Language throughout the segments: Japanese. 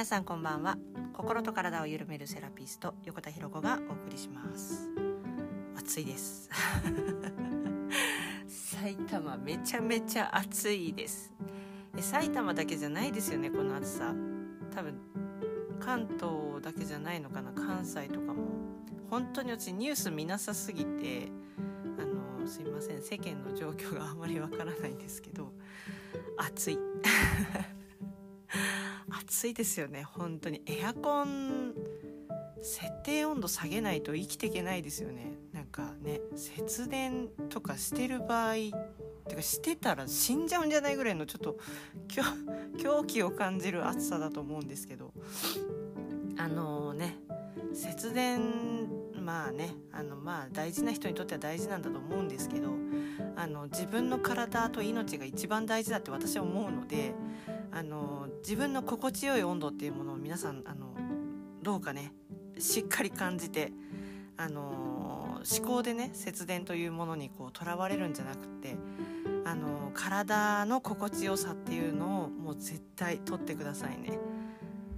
皆さんこんばんは。心と体を緩めるセラピスト横田博子がお送りします。暑いです。埼玉めちゃめちゃ暑いです。埼玉だけじゃないですよねこの暑さ。多分関東だけじゃないのかな関西とかも。本当に私ニュース見なさすぎてあのすいません世間の状況があまりわからないんですけど暑い。暑いですよね本当に。エアコン設定温度下げないと生きていけないですよね。なんかね節電とかしてる場合てかしてたら死んじゃうんじゃないぐらいのちょっと 狂気を感じる暑さだと思うんですけど。あのー、ね節電まあねあのまあ大事な人にとっては大事なんだと思うんですけどあの自分の体と命が一番大事だって私は思うのであの自分の心地よい温度っていうものを皆さんあのどうかねしっかり感じてあの思考でね節電というものにこうらわれるんじゃなくてあの体の心地よさっていうのをもう絶対取ってくださいね。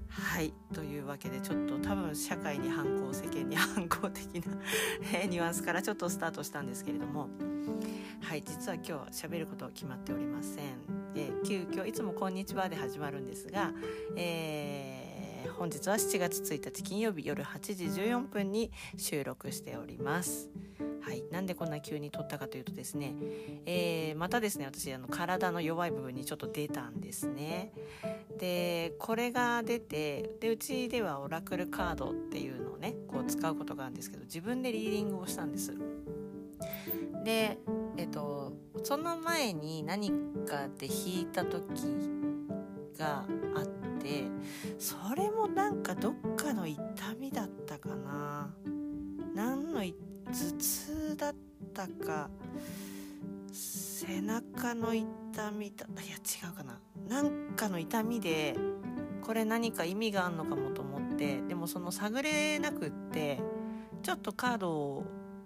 はいというわけでちょっと多分社会に反抗世間に反抗的な ニュアンスからちょっとスタートしたんですけれどもはい実は今日喋ること決まっておりません、えー、急遽いつも「こんにちは」で始まるんですが、えー、本日は7月1日金曜日夜8時14分に収録しております。はい、なんでこんな急に撮ったかというとですね、えー、またですね私あの体の弱い部分にちょっと出たんですね。でこれが出てでうちではオラクルカードっていうのをねこう使うことがあるんですけど自分でリーディングをしたんです。でえっとその前に何かで弾いた時があってそれもなんかどっかの痛みだったかな。何の頭痛だったか背中の痛みだいや違うかな。なんかの痛みでこれ何か意味があるのかもと思ってでもその探れなくってちょっとカードを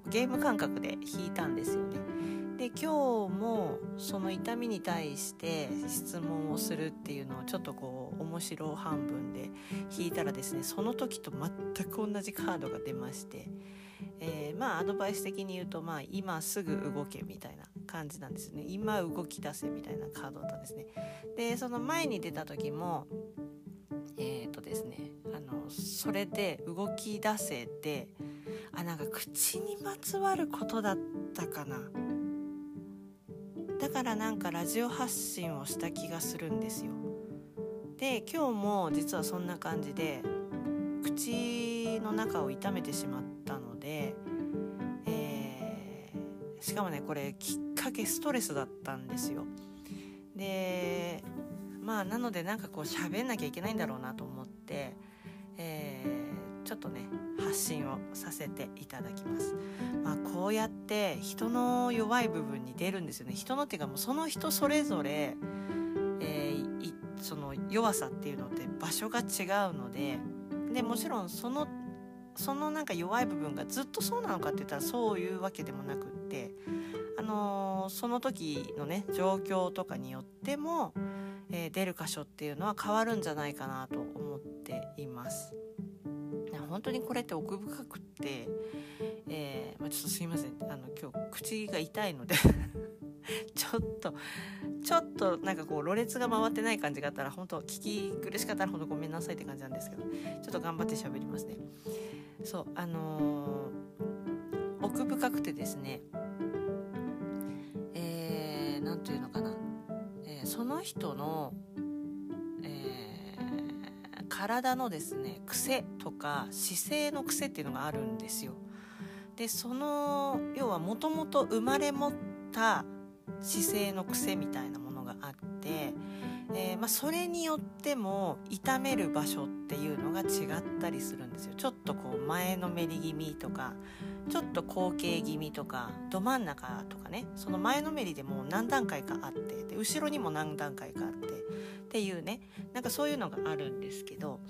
ゲーム感覚で引いたんですよね。で今日もその痛みに対して質問をするっていうのをちょっとこう面白半分で引いたらですねその時と全く同じカードが出まして、えー、まあアドバイス的に言うと、まあ、今すぐ動けみたいな感じなんですね。今動き出せみたいなカードだったんですね。でその前に出た時もえっ、ー、とですねあのそれで動き出せてあなんか口にまつわることだったかな。だからなんかラジオ発信をした気がするんですよ。で今日も実はそんな感じで口の中を痛めてしまったので、えー、しかもねこれきっかけストレスだったんですよ。でまあなのでなんかこう喋んなきゃいけないんだろうなと思って、ちょっとね発信をさせていただきます。まあ、こうやって人の弱い部分に出るんですよね。人のっていうかもうその人それぞれ、えー、その弱さっていうのって場所が違うのででもちろんそのそのなんか弱い部分がずっとそうなのかって言ったらそういうわけでもなくって、あのー、その時のね状況とかによっても、えー、出る箇所っていうのは変わるんじゃないかなと思っています。本当にこれって奥深くって、えー、まあ、ちょっとすいません。あの今日口が痛いので ちょっとちょっとなんかこうろれつが回ってない感じがあったら本当聞き苦しかったら本当ごめんなさいって感じなんですけどちょっと頑張って喋りますね。そうあのー、奥深くてですねえー、て言うのかな、えー、その人の体のですね癖とか姿勢の癖っていうのがあるんですよ。でその要はもともと生まれ持った姿勢の癖みたいなものがあって、えー、まあ、それによっても痛める場所っていうのが違ったりするんですよ。ちょっとこう前のめり気味とかちょっと後傾気味とかど真ん中とかねその前のめりでもう何段階かあってで後ろにも何段階かあっっていうねなんかそういうのがあるんですけど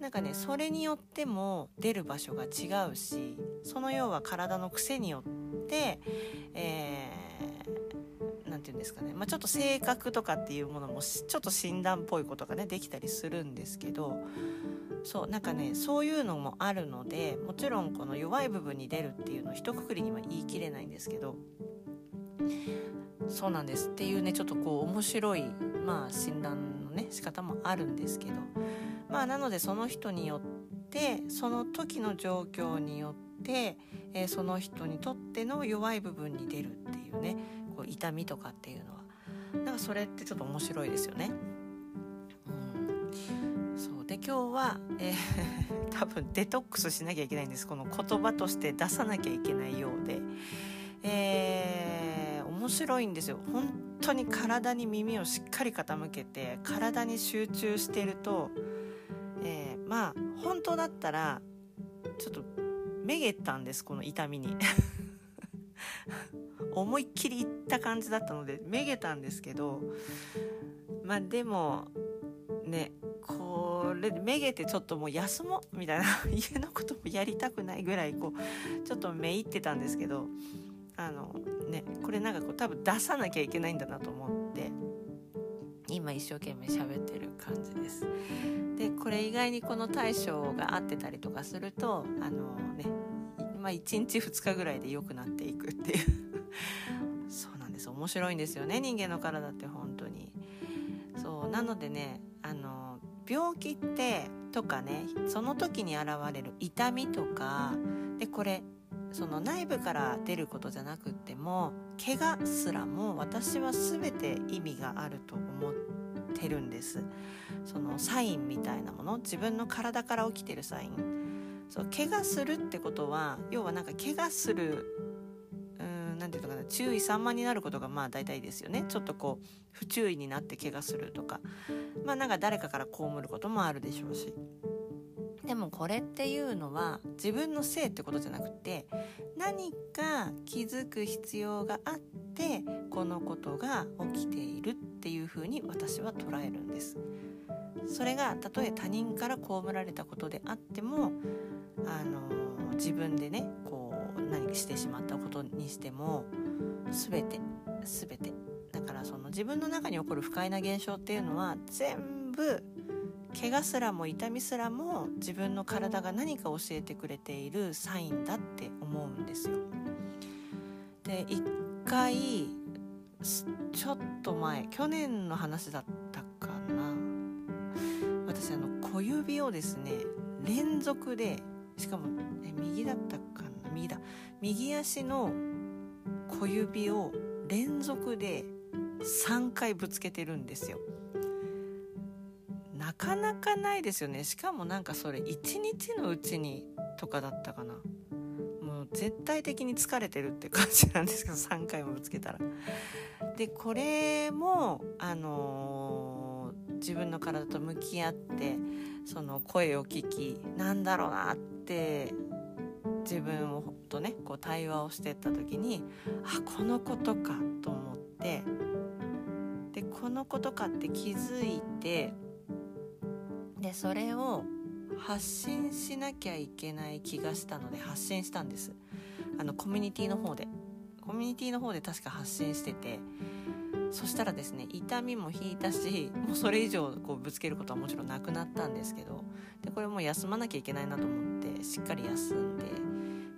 なんかねそれによっても出る場所が違うしその要は体の癖によって、えー、てていうんですかね、まあ、ちょっと性格とかっていうものもちょっと診断っぽいことがねできたりするんですけどそうなんかねそういうのもあるのでもちろんこの弱い部分に出るっていうのを一括りには言い切れないんですけどそうなんですっていうねちょっとこう面白いまあ診断ね仕方もあるんですけど。まあなのでその人によってその時の状況によって、えー、その人にとっての弱い部分に出るっていうねこう痛みとかっていうのは。なんかそれってちょっと面白いですよね。うん、そう。で今日は、えー、多分デトックスしなきゃいけないんです。この言葉として出さなきゃいけないようで。えー、面白いんですよ。本当に体に耳をしっかり傾けて体に集中してると、えー、まあ本当だったらちょっとめげたんですこの痛みに。思いっきりいった感じだったのでめげたんですけどまあでもねこれめげてちょっともう休もうみたいな家のこともやりたくないぐらいこうちょっとめいってたんですけどあのねこれなんかこう多分出さなきゃいけないんだなと思って今一生懸命喋ってる感じです。でこれ意外にこの対処が合ってたりとかするとあのねまあ1日2日ぐらいで良くなっていくっていう。そうなんです。面白いんですよね人間の体って本当に。そうなのでねあの病気ってとかねその時に現れる痛みとかでこれその内部から出ることじゃなくっても怪我すらも私は全て意味があると思ってるんです。そのサインみたいなもの自分の体から起きてるサイン。そう怪我するってことは要はなんか怪我する何て言うのかな注意散漫になることがまあ大体ですよね。ちょっとこう不注意になって怪我するとか。まあなんか誰かから被ることもあるでしょうし。でもこれっていうのは自分のせいってことじゃなくて何か気づく必要があってこのことが起きているっていうふうに私は捉えるんです。それがたとえ他人から被られたことであってもあの自分でねこう何かしてしまったことにしても全て全て。だからその自分の中に起こる不快な現象っていうのは全部怪我すらも痛みすらも自分の体が何か教えてくれているサインだって思うんですよ。で一回ちょっと前去年の話だったかな私あの小指をですね連続でしかもえ右だったかな右だ右足の小指を連続で3回ぶつけてるんですよ。なかなかないですよね。しかもなんかそれ1日のうちにとかだったかな。もう絶対的に疲れてるって感じなんですけど 3回もぶつけたら。でこれもあのー、自分の体と向き合ってその声を聞きなんだろうなって自分とねこう対話をしてった時にあこのことかと思ってでこのことかって気づいてでそれを発信しなきゃいけない気がしたので発信したんです。あのコミュニティの方で。コミュニティの方で確か発信しててそしたらですね痛みも引いたしもうそれ以上こうぶつけることはもちろんなくなったんですけどでこれもう休まなきゃいけないなと思ってしっかり休んで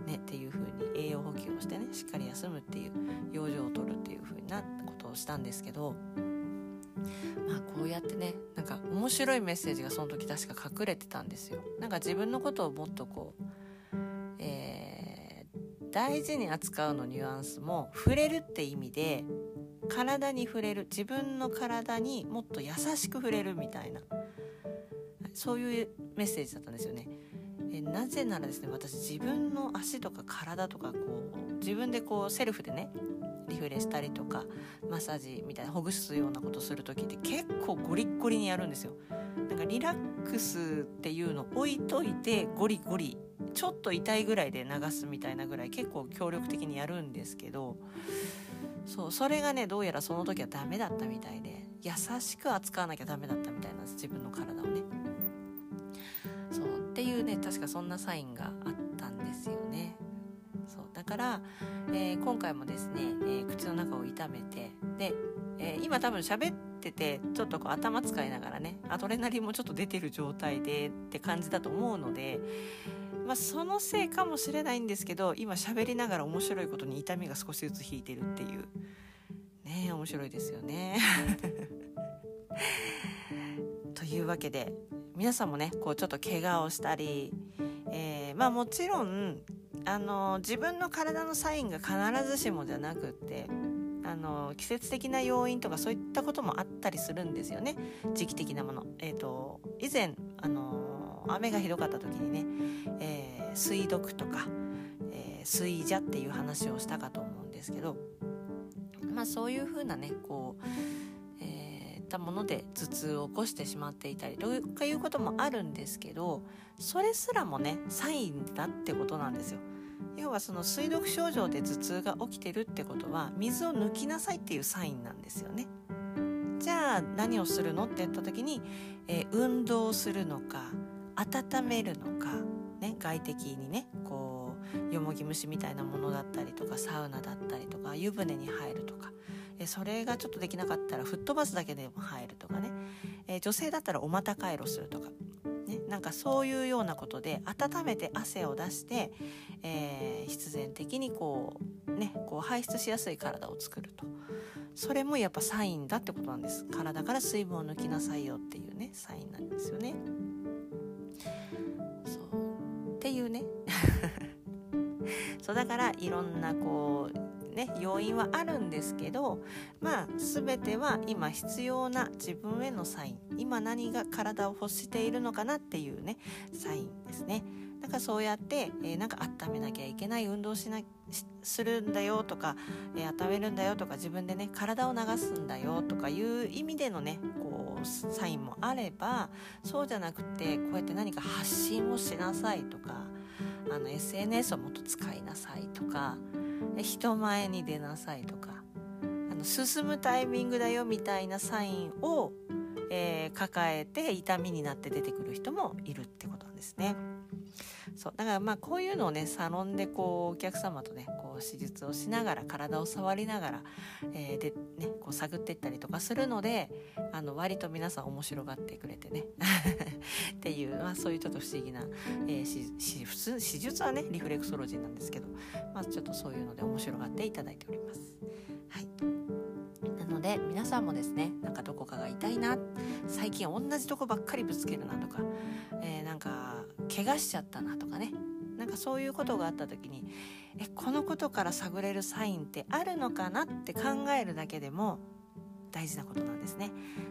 ねっていう風に栄養補給をしてねしっかり休むっていう養生をとるっていう風なことをしたんですけどあこうやってねなんか面白いメッセージがその時確か隠れてたんですよ。なんか自分のことをもっとこう、えー、大事に扱うのニュアンスも触れるって意味で体に触れる自分の体にもっと優しく触れるみたいなそういうメッセージだったんですよね。えなぜならですね私自分の足とか体とかこう自分でこうセルフでねリフレしたりとかマッサージみたいなほぐすようなことする時って結構ゴリッゴリにやるんですよ。なんかリラックスっていうの置いといてゴリゴリちょっと痛いぐらいで流すみたいなぐらい結構協力的にやるんですけどそうそれがねどうやらその時はダメだったみたいで優しく扱わなきゃダメだったみたいなんです自分の体をね。そうっていうね確かそんなサインがら、えー、今回もですね、えー、口の中を痛めてで、えー、今多分喋っててちょっとこう頭使いながらねアドレナリンもちょっと出てる状態でって感じだと思うので、まあ、そのせいかもしれないんですけど今喋りながら面白いことに痛みが少しずつ引いてるっていうね面白いですよね。というわけで皆さんもねこうちょっと怪我をしたり、えー、まあもちろんあの自分の体のサインが必ずしもじゃなくってあの季節的な要因とかそういったこともあったりするんですよね時期的なもの。えーと、以前あの雨がひどかった時にね、えー、水毒とか、えー、水邪っていう話をしたかと思うんですけど、まあ、そういうふうなねこう、ったもので頭痛を起こしてしまっていたりとかいうこともあるんですけどそれすらもねサインだってことなんですよ。要はその水毒症状で頭痛が起きてるってことは水を抜きなさいっていうサインなんですよね。じゃあ何をするのって言った時に、えー、運動するのか温めるのか、ね、外的にねこうよもぎ虫みたいなものだったりとかサウナだったりとか湯船に入るとか、え、それがちょっとできなかったら吹っ飛ばすだけでも入るとかね、えー、女性だったらお股回路するとか。ねなんかそういうようなことで温めて汗を出して、えー、必然的にこうねこう排出しやすい体を作ると。それもやっぱサインだってことなんです。体から水分を抜きなさいよっていうねサインなんですよね。そう。っていうね。そうだからいろんなこうね要因はあるんですけどまあ全ては今必要な自分へのサイン。今何が体を欲しているのかなっていうねサインですね。だからそうやって、えー、なんか温めなきゃいけない運動しなするんだよとか、えー、温めるんだよとか自分でね体を流すんだよとかいう意味でのねこうサインもあればそうじゃなくてこうやって何か発信をしなさいとかあの SNS をもっと使いなさいとか人前に出なさいとかあの進むタイミングだよみたいなサインを、えー、抱えて痛みになって出てくる人もいるってことなんですね。そうだからまあこういうのをねサロンでこうお客様とねこう手術をしながら体を触りながら、えー、でねこう探っていったりとかするのであの割と皆さん面白がってくれてね っていう、まあ、そういうちょっと不思議な、えー、普通手術はねリフレクソロジーなんですけど、まあ、ちょっとそういうので面白がっていただいております。はいなので皆さんもですねなんかどこかが痛いな最近同じとこばっかりぶつけるなとか、えー、なんか怪我しちゃったなとかね。なんかそういうことがあった時にえこのことから探れるサインってあるのかなって考えるだけでも大事なことなんですね。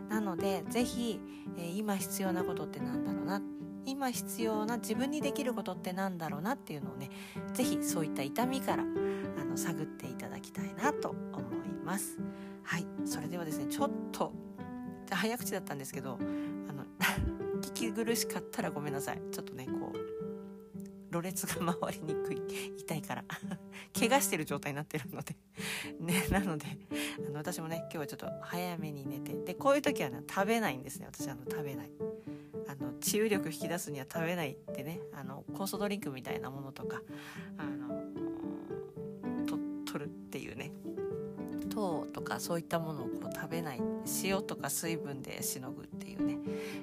なので是非、えー、今必要なことって何だろうな。今必要な自分にできることって何だろうなっていうのをね是非そういった痛みからあの探っていただきたいなと思います。はい。それではですねちょっと早口だったんですけどあの聞き苦しかったらごめんなさい。ちょっとねこうろれつが回りにくい痛いから。怪我してる状態になってるので。ねなのであの私もね今日はちょっと早めに寝て。でこういう時はね食べないんですね。私あの食べない。あの治癒力引き出すには食べないってね。あの酵素ドリンクみたいなものとかあの取るっていうね。糖とかそういったものをこう食べない塩とか水分でしのぐっていうね、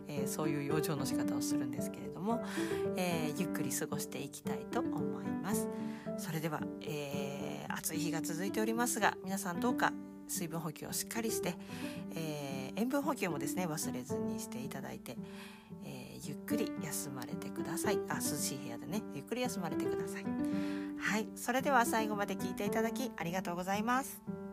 えー、そういう養生の仕方をするんですけれども、えー、ゆっくり過ごしていきたいと思います。それでは、えー、暑い日が続いておりますが皆さんどうか水分補給をしっかりして、えー、塩分補給もですね忘れずにしていただいて、えー、ゆっくり休まれてください。あ涼しい部屋でねゆっくり休まれてください。はい。それでは最後まで聞いていただきありがとうございます。